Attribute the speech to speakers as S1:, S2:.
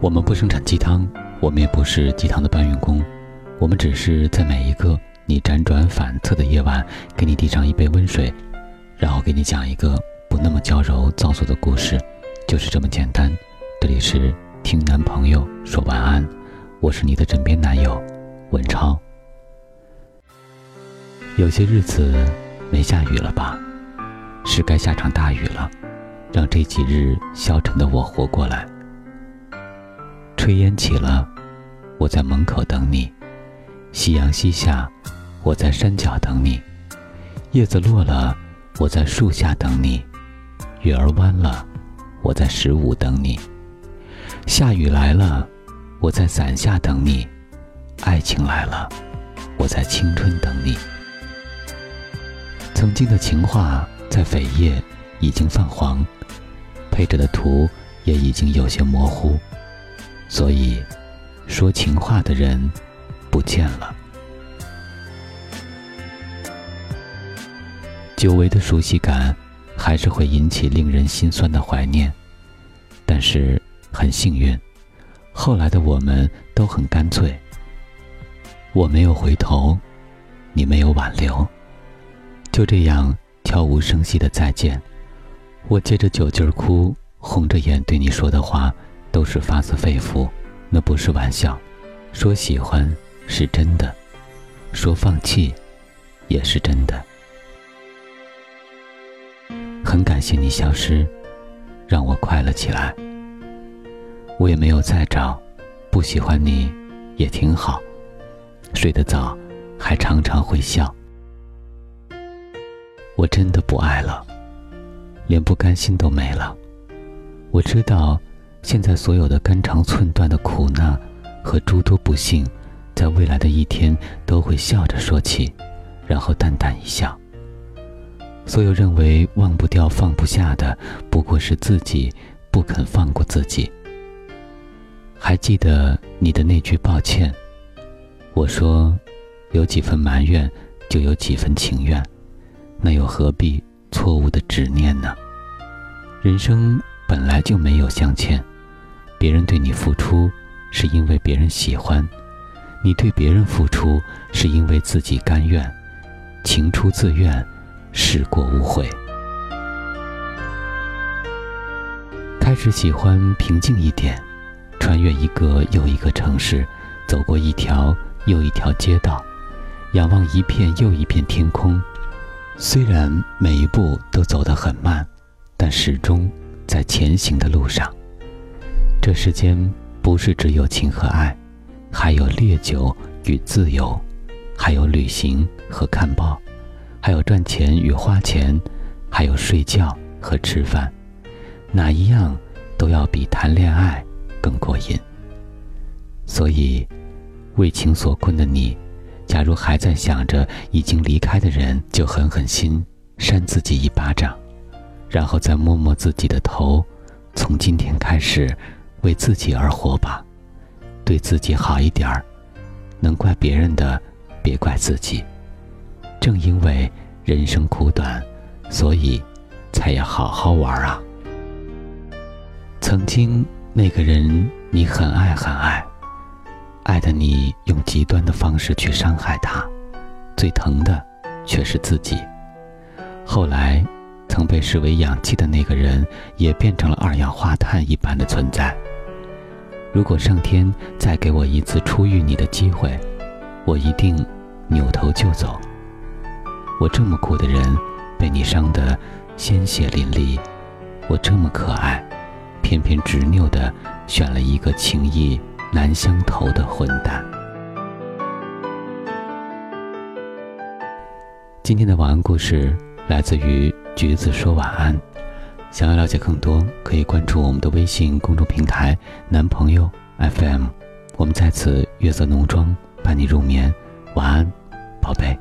S1: 我们不生产鸡汤，我们也不是鸡汤的搬运工，我们只是在每一个你辗转反侧的夜晚，给你递上一杯温水，然后给你讲一个不那么娇柔造作的故事，就是这么简单。这里是听男朋友说晚安，我是你的枕边男友文超。有些日子没下雨了吧？是该下场大雨了，让这几日消沉的我活过来。炊烟起了，我在门口等你；夕阳西下，我在山脚等你；叶子落了，我在树下等你；月儿弯了，我在十五等你；下雨来了，我在伞下等你；爱情来了，我在青春等你。曾经的情话在扉页已经泛黄，配着的图也已经有些模糊。所以，说情话的人不见了。久违的熟悉感，还是会引起令人心酸的怀念。但是很幸运，后来的我们都很干脆。我没有回头，你没有挽留，就这样悄无声息的再见。我借着酒劲儿哭，红着眼对你说的话。都是发自肺腑，那不是玩笑。说喜欢是真的，说放弃也是真的。很感谢你消失，让我快乐起来。我也没有再找，不喜欢你也挺好。睡得早，还常常会笑。我真的不爱了，连不甘心都没了。我知道。现在所有的肝肠寸断的苦难和诸多不幸，在未来的一天都会笑着说起，然后淡淡一笑。所有认为忘不掉、放不下的，不过是自己不肯放过自己。还记得你的那句抱歉？我说，有几分埋怨，就有几分情愿，那又何必错误的执念呢？人生本来就没有相欠。别人对你付出，是因为别人喜欢；你对别人付出，是因为自己甘愿。情出自愿，事过无悔。开始喜欢平静一点，穿越一个又一个城市，走过一条又一条街道，仰望一片又一片天空。虽然每一步都走得很慢，但始终在前行的路上。这世间不是只有情和爱，还有烈酒与自由，还有旅行和看报，还有赚钱与花钱，还有睡觉和吃饭，哪一样都要比谈恋爱更过瘾。所以，为情所困的你，假如还在想着已经离开的人，就狠狠心扇自己一巴掌，然后再摸摸自己的头，从今天开始。为自己而活吧，对自己好一点儿。能怪别人的，别怪自己。正因为人生苦短，所以才要好好玩啊。曾经那个人，你很爱很爱，爱的你用极端的方式去伤害他，最疼的却是自己。后来，曾被视为氧气的那个人，也变成了二氧化碳一般的存在。如果上天再给我一次初遇你的机会，我一定扭头就走。我这么苦的人，被你伤得鲜血淋漓；我这么可爱，偏偏执拗的选了一个情意难相投的混蛋。今天的晚安故事来自于橘子说晚安。想要了解更多，可以关注我们的微信公众平台“男朋友 FM”。我们在此月色浓妆伴你入眠，晚安，宝贝。